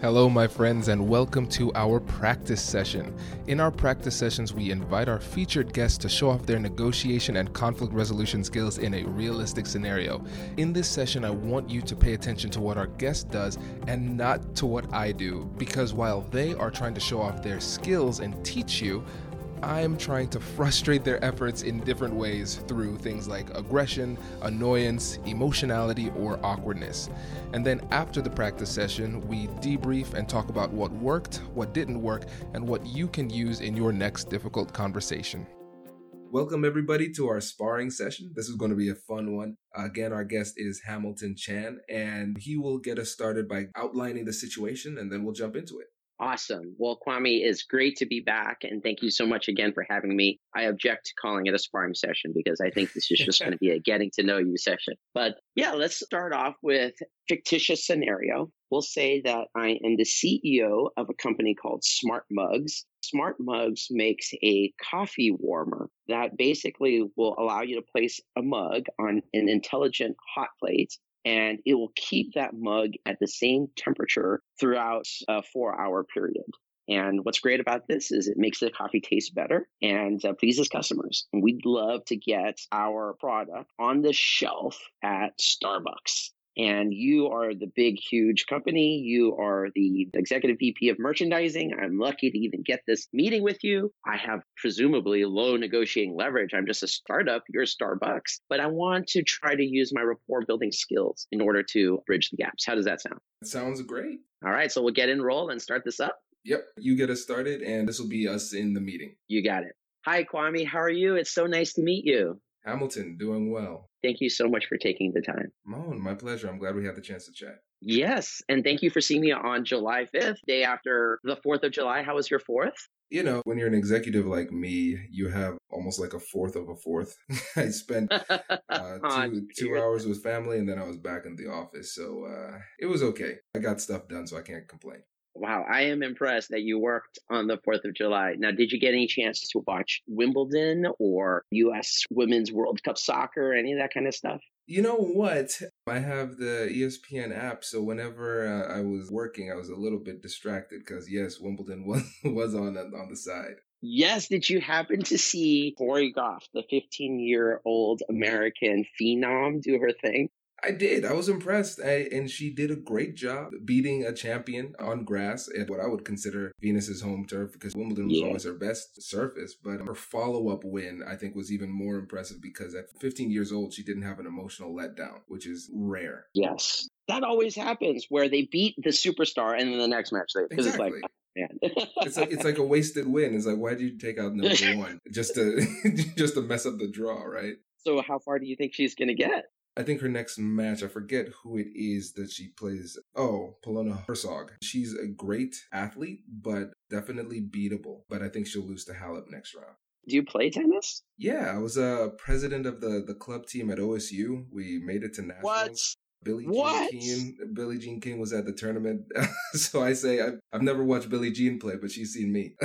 Hello, my friends, and welcome to our practice session. In our practice sessions, we invite our featured guests to show off their negotiation and conflict resolution skills in a realistic scenario. In this session, I want you to pay attention to what our guest does and not to what I do, because while they are trying to show off their skills and teach you, I'm trying to frustrate their efforts in different ways through things like aggression, annoyance, emotionality, or awkwardness. And then after the practice session, we debrief and talk about what worked, what didn't work, and what you can use in your next difficult conversation. Welcome, everybody, to our sparring session. This is going to be a fun one. Again, our guest is Hamilton Chan, and he will get us started by outlining the situation, and then we'll jump into it. Awesome. Well, Kwame, it's great to be back. And thank you so much again for having me. I object to calling it a sparring session because I think this is just going to be a getting to know you session. But yeah, let's start off with fictitious scenario. We'll say that I am the CEO of a company called Smart Mugs. Smart Mugs makes a coffee warmer that basically will allow you to place a mug on an intelligent hot plate and it will keep that mug at the same temperature throughout a four hour period. And what's great about this is it makes the coffee taste better and uh, pleases customers. And we'd love to get our product on the shelf at Starbucks and you are the big, huge company. You are the executive VP of merchandising. I'm lucky to even get this meeting with you. I have presumably low negotiating leverage. I'm just a startup. You're Starbucks, but I want to try to use my rapport building skills in order to bridge the gaps. How does that sound? That sounds great. All right. So we'll get in roll and start this up. Yep. You get us started, and this will be us in the meeting. You got it. Hi, Kwame. How are you? It's so nice to meet you. Hamilton, doing well. Thank you so much for taking the time. Moan, my pleasure. I'm glad we had the chance to chat. Yes. And thank you for seeing me on July 5th, day after the 4th of July. How was your 4th? You know, when you're an executive like me, you have almost like a fourth of a fourth. I spent uh, oh, two, two hours with family and then I was back in the office. So uh, it was okay. I got stuff done, so I can't complain. Wow, I am impressed that you worked on the 4th of July. Now, did you get any chance to watch Wimbledon or US Women's World Cup soccer, any of that kind of stuff? You know what? I have the ESPN app, so whenever uh, I was working, I was a little bit distracted because yes, Wimbledon was was on on the side. Yes, did you happen to see Cori Gauff, the 15 year old American phenom, do her thing? I did. I was impressed. I, and she did a great job beating a champion on grass at what I would consider Venus's home turf because Wimbledon was yeah. always her best surface. But her follow up win, I think, was even more impressive because at 15 years old, she didn't have an emotional letdown, which is rare. Yes. That always happens where they beat the superstar and then the next match they because exactly. it's like oh, Man. it's like it's like a wasted win. It's like why did you take out number one just to just to mess up the draw, right? So how far do you think she's gonna get? I think her next match, I forget who it is that she plays. Oh, Polona Hercog. She's a great athlete, but definitely beatable. But I think she'll lose to Halep next round. Do you play tennis? Yeah, I was a president of the the club team at OSU. We made it to nationals. What? Billie Jean King. Billie Jean King was at the tournament, so I say I've, I've never watched Billie Jean play, but she's seen me.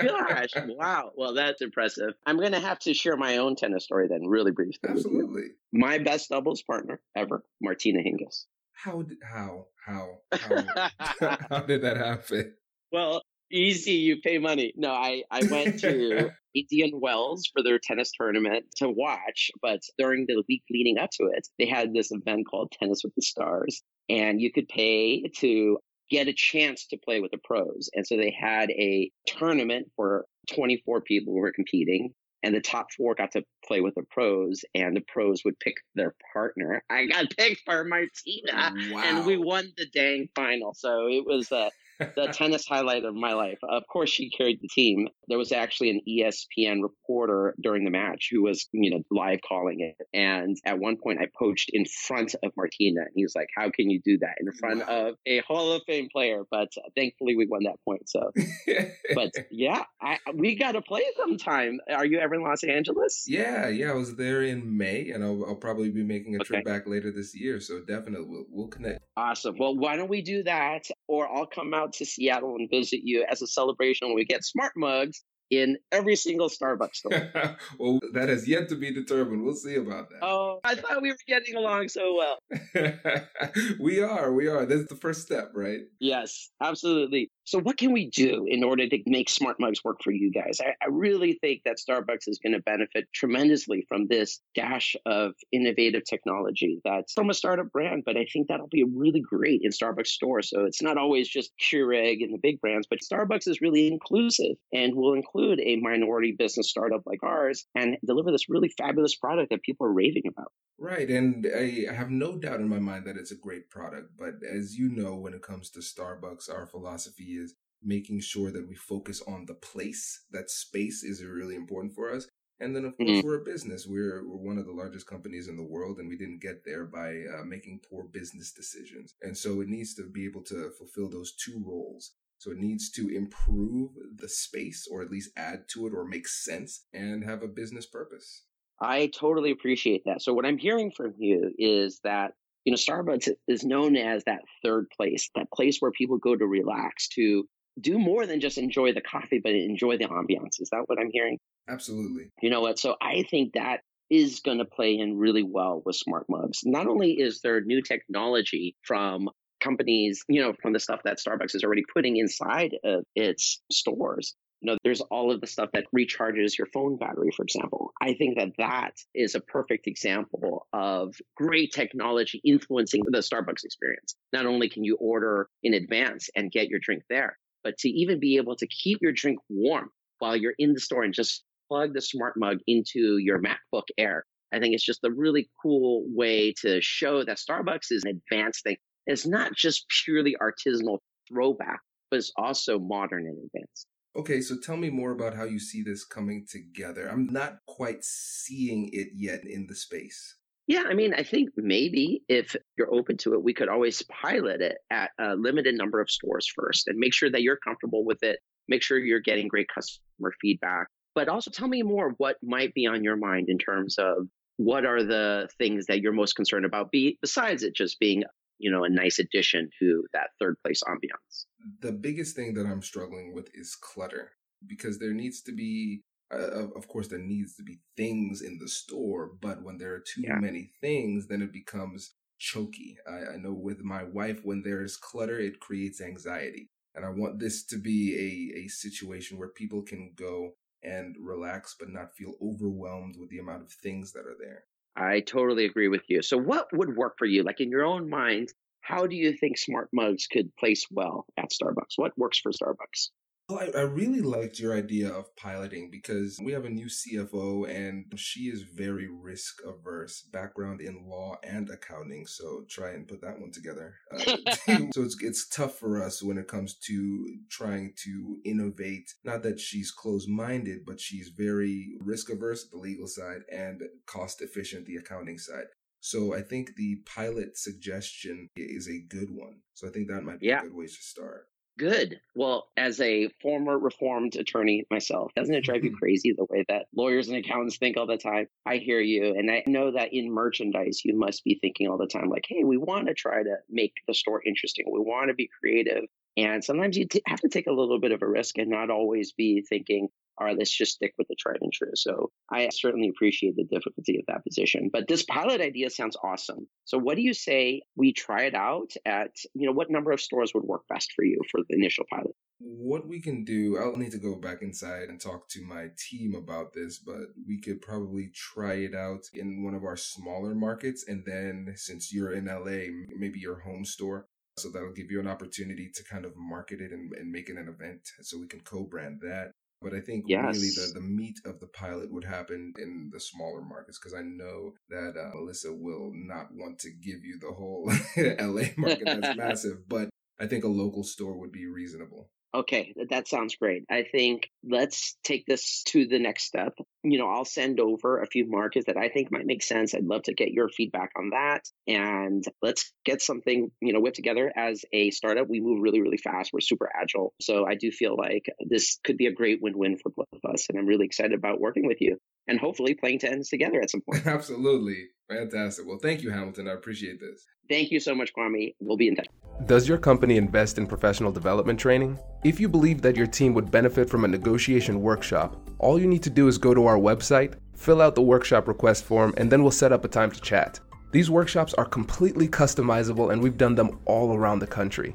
Gosh, wow! Well, that's impressive. I'm going to have to share my own tennis story then, really briefly. Absolutely. My best doubles partner ever, Martina Hingis. How? How? How? How, how did that happen? Well, easy. You pay money. No, I I went to Indian Wells for their tennis tournament to watch, but during the week leading up to it, they had this event called Tennis with the Stars, and you could pay to get a chance to play with the pros. And so they had a tournament for 24 people who were competing. And the top four got to play with the pros, and the pros would pick their partner. I got picked for Martina, wow. and we won the dang final. So it was a the tennis highlight of my life. Of course, she carried the team. There was actually an ESPN reporter during the match who was, you know, live calling it. And at one point, I poached in front of Martina, and he was like, "How can you do that in front wow. of a Hall of Fame player?" But uh, thankfully, we won that point. So, but yeah, I, we got to play sometime. Are you ever in Los Angeles? Yeah, yeah, I was there in May, and I'll, I'll probably be making a okay. trip back later this year. So definitely, we'll, we'll connect. Awesome. Well, why don't we do that? Or I'll come out to Seattle and visit you as a celebration when we get smart mugs in every single Starbucks store. well, that has yet to be determined. We'll see about that. Oh, I thought we were getting along so well. we are, we are. That's the first step, right? Yes, absolutely. So, what can we do in order to make smart mugs work for you guys? I, I really think that Starbucks is going to benefit tremendously from this dash of innovative technology that's from a startup brand, but I think that'll be really great in Starbucks stores. So, it's not always just Keurig and the big brands, but Starbucks is really inclusive and will include a minority business startup like ours and deliver this really fabulous product that people are raving about. Right. And I have no doubt in my mind that it's a great product. But as you know, when it comes to Starbucks, our philosophy is making sure that we focus on the place. That space is really important for us. And then, of course, mm-hmm. we're a business. We're, we're one of the largest companies in the world, and we didn't get there by uh, making poor business decisions. And so it needs to be able to fulfill those two roles. So it needs to improve the space, or at least add to it, or make sense, and have a business purpose. I totally appreciate that. So what I'm hearing from you is that you know Starbucks is known as that third place, that place where people go to relax, to do more than just enjoy the coffee, but enjoy the ambiance. Is that what I'm hearing? Absolutely. You know what? So I think that is going to play in really well with smart mugs. Not only is there new technology from companies, you know, from the stuff that Starbucks is already putting inside of its stores, you know, there's all of the stuff that recharges your phone battery, for example. I think that that is a perfect example of great technology influencing the Starbucks experience. Not only can you order in advance and get your drink there, but to even be able to keep your drink warm while you're in the store and just plug the smart mug into your MacBook Air. I think it's just a really cool way to show that Starbucks is an advanced thing. It's not just purely artisanal throwback, but it's also modern and advanced. Okay, so tell me more about how you see this coming together. I'm not quite seeing it yet in the space. Yeah, I mean, I think maybe if you're open to it, we could always pilot it at a limited number of stores first and make sure that you're comfortable with it. Make sure you're getting great customer feedback. But also tell me more what might be on your mind in terms of what are the things that you're most concerned about be, besides it just being you know a nice addition to that third place ambiance the biggest thing that i'm struggling with is clutter because there needs to be uh, of course there needs to be things in the store but when there are too yeah. many things then it becomes choky I, I know with my wife when there's clutter it creates anxiety and i want this to be a, a situation where people can go and relax but not feel overwhelmed with the amount of things that are there I totally agree with you. So, what would work for you? Like in your own mind, how do you think smart mugs could place well at Starbucks? What works for Starbucks? Well, I, I, really liked your idea of piloting because we have a new CFO and she is very risk averse, background in law and accounting. So try and put that one together. Uh, so it's, it's tough for us when it comes to trying to innovate. Not that she's closed minded, but she's very risk averse, the legal side, and cost efficient, the accounting side. So I think the pilot suggestion is a good one. So I think that might be yeah. a good way to start. Good. Well, as a former reformed attorney myself, doesn't it drive you mm-hmm. crazy the way that lawyers and accountants think all the time? I hear you. And I know that in merchandise, you must be thinking all the time, like, hey, we want to try to make the store interesting. We want to be creative. And sometimes you t- have to take a little bit of a risk and not always be thinking, all right, let's just stick with the tried and true. So I certainly appreciate the difficulty of that position. But this pilot idea sounds awesome. So what do you say we try it out at, you know, what number of stores would work best for you for the initial pilot? What we can do, I'll need to go back inside and talk to my team about this, but we could probably try it out in one of our smaller markets. And then since you're in LA, maybe your home store. So that'll give you an opportunity to kind of market it and, and make it an event so we can co brand that. But I think yes. really the, the meat of the pilot would happen in the smaller markets because I know that uh, Melissa will not want to give you the whole LA market that's massive. But I think a local store would be reasonable. Okay, that sounds great. I think let's take this to the next step. You know, I'll send over a few markets that I think might make sense. I'd love to get your feedback on that. And let's get something, you know, whipped together as a startup. We move really, really fast. We're super agile. So I do feel like this could be a great win win for both of us. And I'm really excited about working with you. And hopefully playing tennis together at some point. Absolutely. Fantastic. Well, thank you, Hamilton. I appreciate this. Thank you so much, Kwame. We'll be in touch. Does your company invest in professional development training? If you believe that your team would benefit from a negotiation workshop, all you need to do is go to our website, fill out the workshop request form, and then we'll set up a time to chat. These workshops are completely customizable and we've done them all around the country.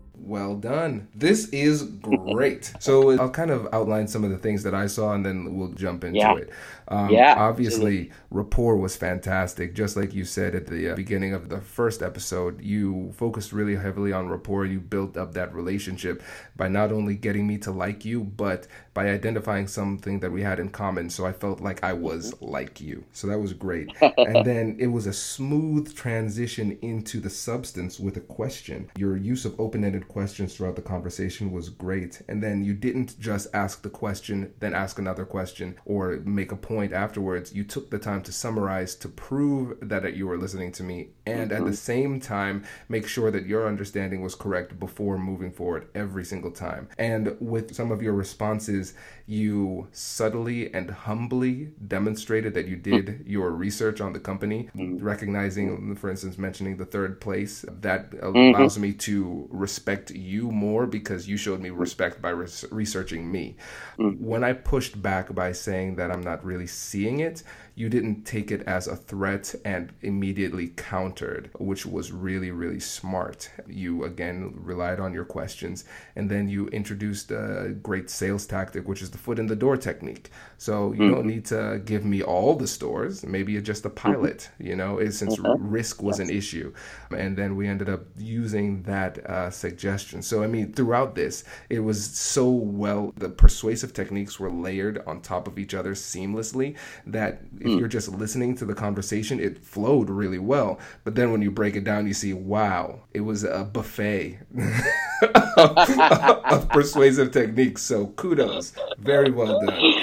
Well done. This is great. so I'll kind of outline some of the things that I saw and then we'll jump into yeah. it. Um, yeah. Obviously, absolutely. rapport was fantastic. Just like you said at the uh, beginning of the first episode, you focused really heavily on rapport. You built up that relationship by not only getting me to like you, but by identifying something that we had in common. So I felt like I was mm-hmm. like you. So that was great. and then it was a smooth transition into the substance with a question. Your use of open ended questions throughout the conversation was great. And then you didn't just ask the question, then ask another question, or make a point afterwards. You took the time to summarize to prove that you were listening to me, and mm-hmm. at the mm-hmm. same time, make sure that your understanding was correct before moving forward every single time. And with some of your responses, you subtly and humbly demonstrated that you did mm. your research on the company, mm. recognizing, for instance, mentioning the third place. That mm-hmm. allows mm-hmm. me to respect you more because you showed me respect by researching me. Mm. When I pushed back by saying that I'm not really seeing it, you didn't take it as a threat and immediately countered, which was really, really smart. You again relied on your questions and then you introduced a great sales tactic, which is the foot in the door technique. So you mm-hmm. don't need to give me all the stores, maybe just a mm-hmm. pilot, mm-hmm. you know, since mm-hmm. risk was yes. an issue. And then we ended up using that uh, suggestion. So, I mean, throughout this, it was so well, the persuasive techniques were layered on top of each other seamlessly that if mm. you're just listening to the conversation, it flowed really well. But then when you break it down, you see, wow, it was a buffet of, of persuasive techniques. So kudos. Very well done.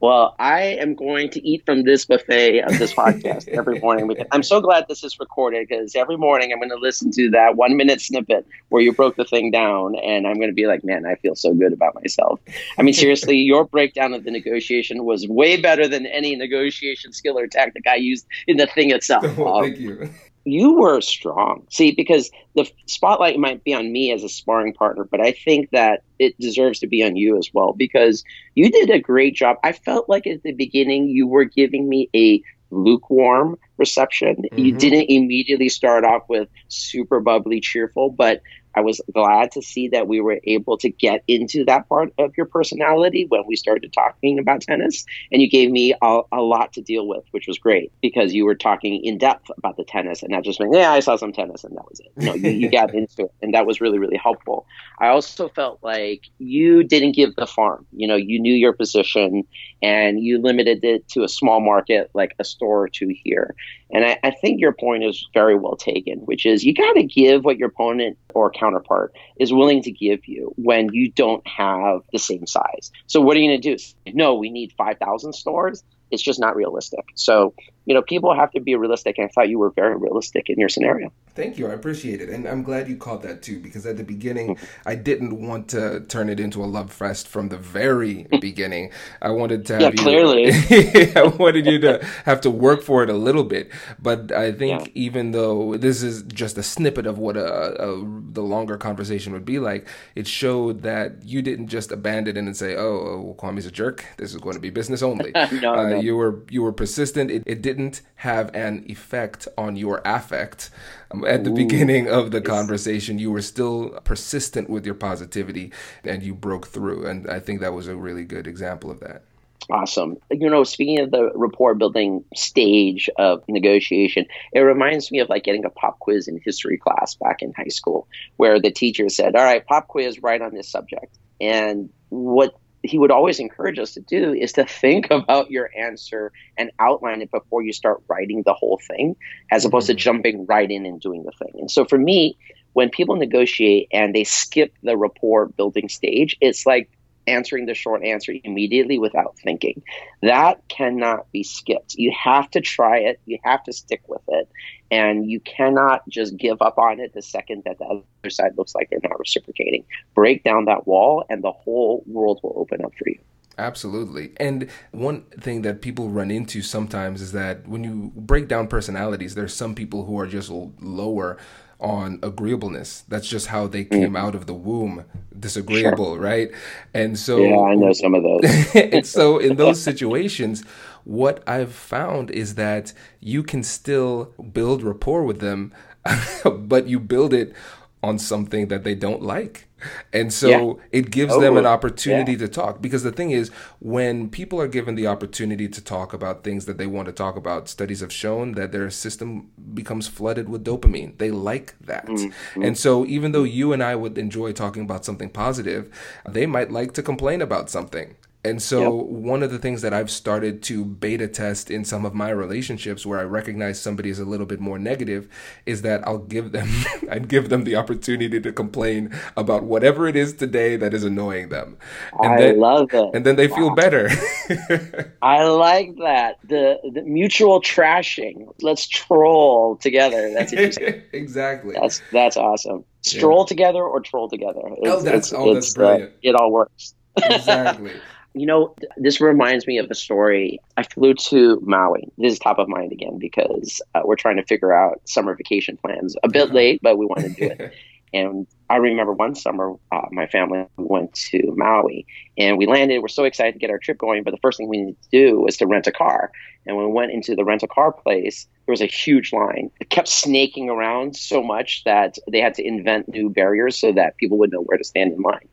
Well, I am going to eat from this buffet of this podcast every morning. Because I'm so glad this is recorded because every morning I'm going to listen to that one minute snippet where you broke the thing down, and I'm going to be like, man, I feel so good about myself. I mean, seriously, your breakdown of the negotiation was way better than any negotiation skill or tactic I used in the thing itself. Oh, thank you you were strong. See, because the spotlight might be on me as a sparring partner, but I think that it deserves to be on you as well because you did a great job. I felt like at the beginning you were giving me a lukewarm reception. Mm-hmm. You didn't immediately start off with super bubbly, cheerful, but I was glad to see that we were able to get into that part of your personality when we started talking about tennis. And you gave me a, a lot to deal with, which was great because you were talking in depth about the tennis and not just saying, yeah, I saw some tennis and that was it. No, you, you got into it. And that was really, really helpful. I also felt like you didn't give the farm. You know, you knew your position and you limited it to a small market like a store or two here. And I, I think your point is very well taken, which is you got to give what your opponent or counterpart is willing to give you when you don't have the same size. So what are you going to do? No, we need 5,000 stores. It's just not realistic. So you know, people have to be realistic. And I thought you were very realistic in your scenario. Thank you. I appreciate it. And I'm glad you caught that too, because at the beginning, mm-hmm. I didn't want to turn it into a love fest from the very mm-hmm. beginning. I wanted to have yeah, you, clearly. I wanted you to have to work for it a little bit. But I think yeah. even though this is just a snippet of what a, a, the longer conversation would be like, it showed that you didn't just abandon it and say, oh, oh well, Kwame's a jerk. This is going to be business only. no, uh, no. You were, you were persistent. It, it didn't have an effect on your affect um, at the Ooh, beginning of the conversation. You were still persistent with your positivity and you broke through. And I think that was a really good example of that. Awesome. You know, speaking of the rapport building stage of negotiation, it reminds me of like getting a pop quiz in history class back in high school, where the teacher said, All right, pop quiz, right on this subject. And what he would always encourage us to do is to think about your answer and outline it before you start writing the whole thing, as opposed mm-hmm. to jumping right in and doing the thing. And so for me, when people negotiate and they skip the rapport building stage, it's like answering the short answer immediately without thinking. That cannot be skipped. You have to try it, you have to stick with it, and you cannot just give up on it the second that the other side looks like they're not reciprocating. Break down that wall, and the whole world will open up for you. Absolutely. And one thing that people run into sometimes is that when you break down personalities, there's some people who are just lower on agreeableness. That's just how they mm. came out of the womb, disagreeable, sure. right? And so Yeah, I know some of those. and so in those situations, what I've found is that you can still build rapport with them, but you build it on something that they don't like. And so yeah. it gives oh, them an opportunity yeah. to talk. Because the thing is, when people are given the opportunity to talk about things that they want to talk about, studies have shown that their system becomes flooded with dopamine. They like that. Mm-hmm. And so even though you and I would enjoy talking about something positive, they might like to complain about something. And so, yep. one of the things that I've started to beta test in some of my relationships where I recognize somebody is a little bit more negative is that I'll give them, I'd give them the opportunity to complain about whatever it is today that is annoying them. And I then, love it. And then they wow. feel better. I like that. The, the mutual trashing. Let's troll together. That's interesting. exactly. That's, that's awesome. Stroll yeah. together or troll together. It's, oh, that's, oh, that's brilliant. Uh, it all works. exactly. You know, this reminds me of a story. I flew to Maui. This is top of mind again because uh, we're trying to figure out summer vacation plans. A bit late, but we want to do it. and I remember one summer, uh, my family went to Maui and we landed. We're so excited to get our trip going, but the first thing we needed to do was to rent a car. And when we went into the rental car place, there was a huge line. It kept snaking around so much that they had to invent new barriers so that people would know where to stand in line.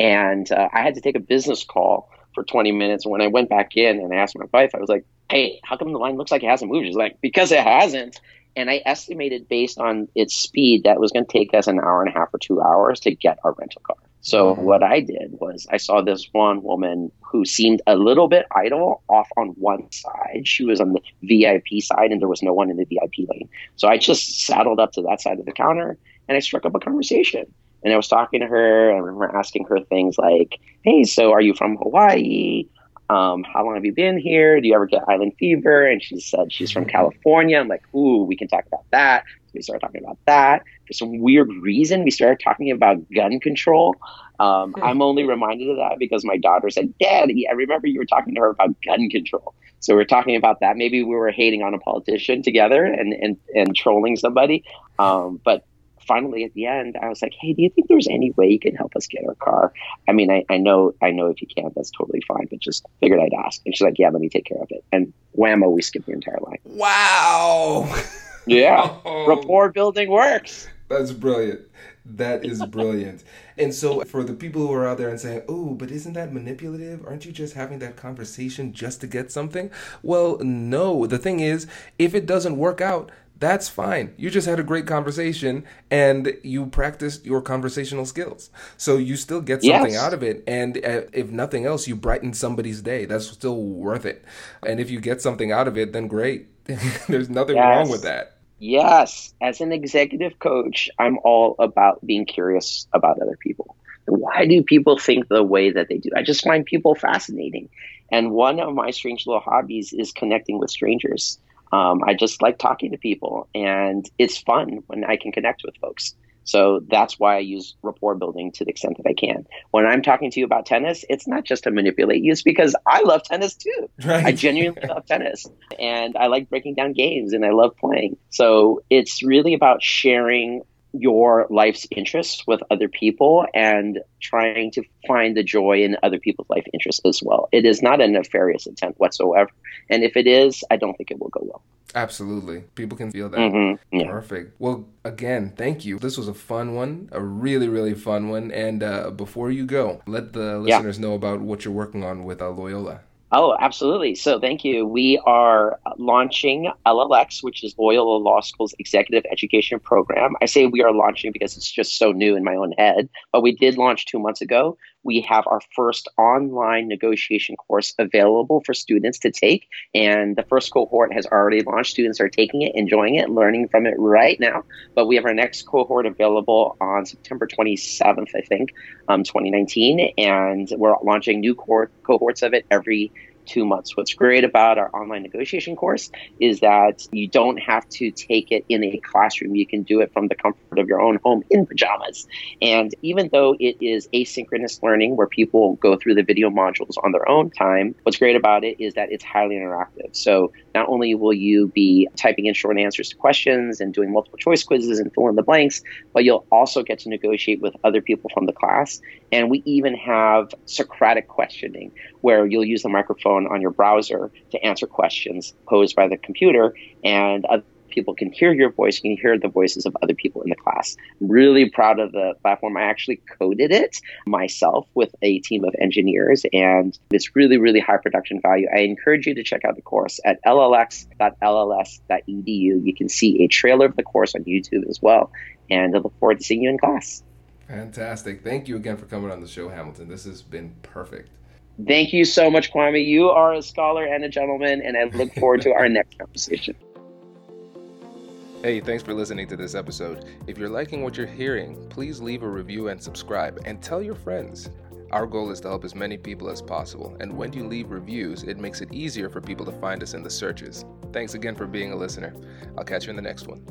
And uh, I had to take a business call for 20 minutes. And when I went back in and I asked my wife, I was like, hey, how come the line looks like it hasn't moved? She's like, because it hasn't. And I estimated based on its speed that it was going to take us an hour and a half or two hours to get our rental car. So mm-hmm. what I did was I saw this one woman who seemed a little bit idle off on one side. She was on the VIP side and there was no one in the VIP lane. So I just saddled up to that side of the counter and I struck up a conversation. And I was talking to her. I remember asking her things like, "Hey, so are you from Hawaii? Um, how long have you been here? Do you ever get island fever?" And she said she's from California. I'm like, "Ooh, we can talk about that." So we started talking about that. For some weird reason, we started talking about gun control. Um, hmm. I'm only reminded of that because my daughter said, "Daddy, I remember you were talking to her about gun control." So we are talking about that. Maybe we were hating on a politician together and and, and trolling somebody. Um, but finally at the end i was like hey do you think there's any way you can help us get our car? I mean i, I know i know if you can't that's totally fine but just figured i'd ask. And she's like yeah let me take care of it. And whammo we skipped the entire line. Wow. Yeah. Oh. rapport building works. That's brilliant. That is brilliant. And so for the people who are out there and saying oh but isn't that manipulative? Aren't you just having that conversation just to get something? Well no. The thing is if it doesn't work out that's fine. You just had a great conversation and you practiced your conversational skills. So you still get something yes. out of it. And uh, if nothing else, you brighten somebody's day. That's still worth it. And if you get something out of it, then great. There's nothing yes. wrong with that. Yes. As an executive coach, I'm all about being curious about other people. Why do people think the way that they do? I just find people fascinating. And one of my strange little hobbies is connecting with strangers. Um, I just like talking to people, and it's fun when I can connect with folks. So that's why I use rapport building to the extent that I can. When I'm talking to you about tennis, it's not just to manipulate you, it's because I love tennis too. Right. I genuinely love tennis and I like breaking down games and I love playing. So it's really about sharing your life's interests with other people and trying to find the joy in other people's life interests as well. It is not a nefarious intent whatsoever. And if it is, I don't think it will go well. Absolutely. People can feel that. Mm-hmm. Yeah. Perfect. Well, again, thank you. This was a fun one, a really, really fun one. And uh, before you go, let the listeners yeah. know about what you're working on with uh, Loyola. Oh, absolutely. So thank you. We are launching LLX, which is Loyola Law School's executive education program. I say we are launching because it's just so new in my own head, but we did launch two months ago. we have our first online negotiation course available for students to take. And the first cohort has already launched. Students are taking it, enjoying it, learning from it right now. But we have our next cohort available on September 27th, I think, um, 2019. And we're launching new cohorts of it every two months. What's great about our online negotiation course is that you don't have to take it in a classroom. You can do it from the comfort of your own home in pajamas. And even though it is asynchronous learning where people go through the video modules on their own time, what's great about it is that it's highly interactive. So not only will you be typing in short answers to questions and doing multiple choice quizzes and fill in the blanks, but you'll also get to negotiate with other people from the class. And we even have Socratic questioning where you'll use the microphone on your browser to answer questions posed by the computer and other people can hear your voice you can hear the voices of other people in the class. I'm really proud of the platform. I actually coded it myself with a team of engineers and it's really really high production value. I encourage you to check out the course at llx.lls.edu you can see a trailer of the course on youtube as well and i look forward to seeing you in class. Fantastic. Thank you again for coming on the show hamilton. This has been perfect Thank you so much, Kwame. You are a scholar and a gentleman, and I look forward to our next conversation. Hey, thanks for listening to this episode. If you're liking what you're hearing, please leave a review and subscribe and tell your friends. Our goal is to help as many people as possible, and when you leave reviews, it makes it easier for people to find us in the searches. Thanks again for being a listener. I'll catch you in the next one.